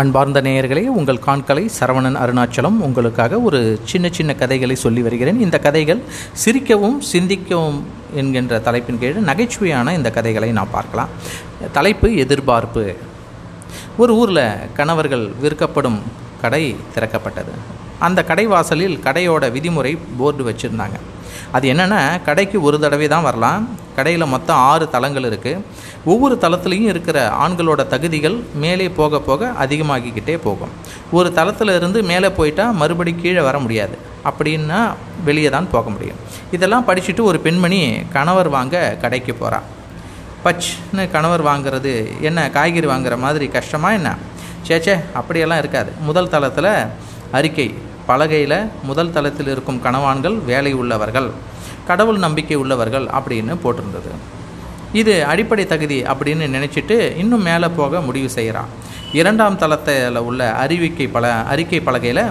அன்பார்ந்த நேயர்களே உங்கள் காண்கலை சரவணன் அருணாச்சலம் உங்களுக்காக ஒரு சின்ன சின்ன கதைகளை சொல்லி வருகிறேன். இந்த கதைகள் சிரிக்கவும் சிந்திக்கவும் என்கின்ற தலைப்பின் கீழ் நகைச்சுவையான இந்த கதைகளை நாம் பார்க்கலாம். தலைப்பு எதிர்பார்ப்பு. ஒரு ஊரில் கணவர்கள் விற்கப்படும் கடை திறக்கப்பட்டது. அந்த கடை வாசலில் கடையோட விதிமுறை போர்டு வச்சுருந்தாங்க. அது என்னென்னா கடைக்கு ஒரு தடவை தான் வரலாம் கடையில் மொத்தம் ஆறு தளங்கள் இருக்குது ஒவ்வொரு தளத்துலேயும் இருக்கிற ஆண்களோட தகுதிகள் மேலே போக போக அதிகமாகிக்கிட்டே போகும். ஒரு தளத்தில் இருந்து மேலே போயிட்டால் மறுபடி கீழே வர முடியாது. அப்படின்னா வெளியே தான் போக முடியும். இதெல்லாம் படிச்சுட்டு ஒரு பெண்மணி கணவர் வாங்க கடைக்கு போகிறா பச்னு கணவர் வாங்குறது என்ன? காய்கறி வாங்குற மாதிரி கஷ்டமா என்ன? சேச்சே அப்படியெல்லாம் இருக்காது. முதல் தளத்தில் அறிக்கை. பலகையில் முதல் தளத்தில் இருக்கும் கணவான்கள் வேலை உள்ளவர்கள் கடவுள் நம்பிக்கை உள்ளவர்கள் அப்படின்னு போட்டிருந்தது. இது அடிப்படை தகுதி அப்படின்னு நினச்சிட்டு இன்னும் மேலே போக முடிவு செய்கிறான் இரண்டாம் தளத்தில் உள்ள அறிவிக்கை பல அறிக்கை பலகையில்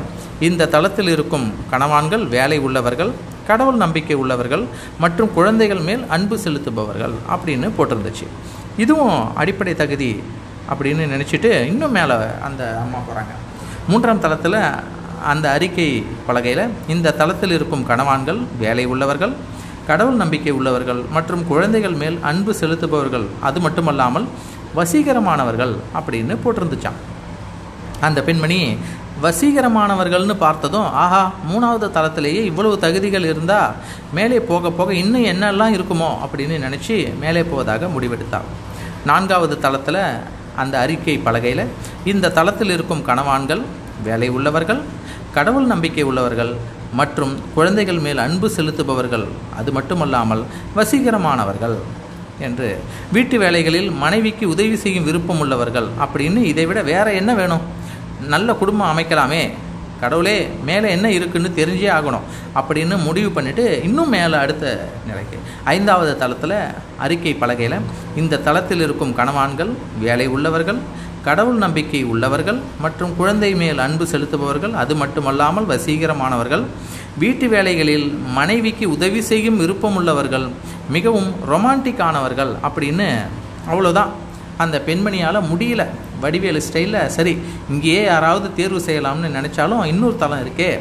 இந்த தளத்தில் இருக்கும் கணவான்கள் வேலை உள்ளவர்கள் கடவுள் நம்பிக்கை உள்ளவர்கள் மற்றும் குழந்தைகள் மேல் அன்பு செலுத்துபவர்கள் அப்படின்னு போட்டிருந்துச்சு. இதுவும் அடிப்படை தகுதி அப்படின்னு நினச்சிட்டு இன்னும் மேலே அந்த அம்மா போகிறாங்க மூன்றாம் தளத்தில் அந்த அறிக்கை பலகையில் இந்த தளத்தில் இருக்கும் கணவான்கள் வேலை உள்ளவர்கள் கடவுள் நம்பிக்கை உள்ளவர்கள் மற்றும் குழந்தைகள் மேல் அன்பு செலுத்துபவர்கள் அது மட்டுமல்லாமல் வசீகரமானவர்கள் அப்படின்னு போட்டிருந்துச்சான் அந்த பெண்மணி வசீகரமானவர்கள்னு பார்த்ததும் ஆஹா மூணாவது தளத்திலேயே இவ்வளவு தகுதிகள் இருந்தால் மேலே போக போக இன்னும் என்னெல்லாம் இருக்குமோ அப்படின்னு நினச்சி மேலே போவதாக முடிவெடுத்தாள். நான்காவது தளத்தில் அந்த அறிக்கை பலகையில் இந்த தளத்தில் இருக்கும் கணவான்கள் வேலை உள்ளவர்கள் கடவுள் நம்பிக்கை உள்ளவர்கள் மற்றும் குழந்தைகள் மேல் அன்பு செலுத்துபவர்கள் அது மட்டுமல்லாமல் வசீகரமானவர்கள் என்று. வீட்டு வேலைகளில் மனைவிக்கு உதவி செய்யும் விருப்பம் உள்ளவர்கள் அப்படின்னு இதை விட வேற என்ன வேணும்? நல்ல குடும்பம் அமைக்கலாமே. கடவுளே மேலே என்ன இருக்குன்னு தெரிஞ்சே ஆகணும் அப்படின்னு முடிவு பண்ணிவிட்டு இன்னும் மேலே அடுத்த நிலைக்கு. ஐந்தாவது தளத்தில் அறிக்கை பலகையில் இந்த தளத்தில் இருக்கும் கணவான்கள் வேலை உள்ளவர்கள் கடவுள் நம்பிக்கை உள்ளவர்கள் மற்றும் குழந்தை மேல் அன்பு செலுத்துபவர்கள் அது மட்டுமல்லாமல் வசீகரமானவர்கள் வீட்டு வேலைகளில் மனைவிக்கு உதவி செய்யும் விருப்பம் உள்ளவர்கள் மிகவும் ரொமான்டிக்கானவர்கள் அப்படின்னு அவ்வளோதான் அந்த பெண்மணியால் முடியல. வடிவேலு ஸ்டைலில் சரி இங்கேயே யாராவது தேர்வு செய்யலாம்னு நினச்சாலும் இன்னொரு தளம் இருக்கே.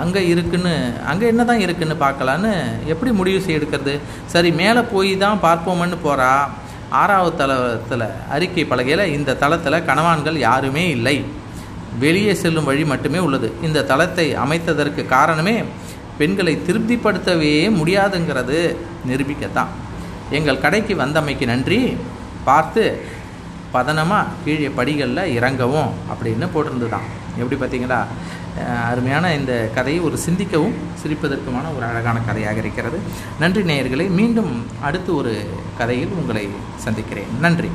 அங்கே இருக்குன்னு அங்கே என்ன தான் இருக்குன்னு பார்க்கலான்னு எப்படி முடிவு செய்ய எடுக்கிறது? சரி மேலே போய் தான் பார்ப்போம்னு போகிறா ஆறாவது தளத்தில் அறிக்கை பலகையில் இந்த தளத்தில் கணவான்கள் யாருமே இல்லை. வெளியே செல்லும் வழி மட்டுமே உள்ளது. இந்த தளத்தை அமைத்ததற்கு காரணமே பெண்களை திருப்திப்படுத்தவே முடியாதுங்கிறது நிரூபிக்கத்தான். எங்கள் கடைக்கு வந்தமைக்கு நன்றி. பார்த்து பதனமாக கீழே படிகளில் இறங்கவும் அப்படின்னு போட்டிருந்துதான். எப்படி பார்த்தீங்களா? அருமையான இந்த கதையை ஒரு சிந்திக்கவும் சிரிப்பதற்குமான ஒரு அழகான கதையாக இருக்கிறது. நன்றி நேயர்களை மீண்டும் அடுத்து ஒரு கதையில் உங்களை சந்திக்கிறேன். நன்றி.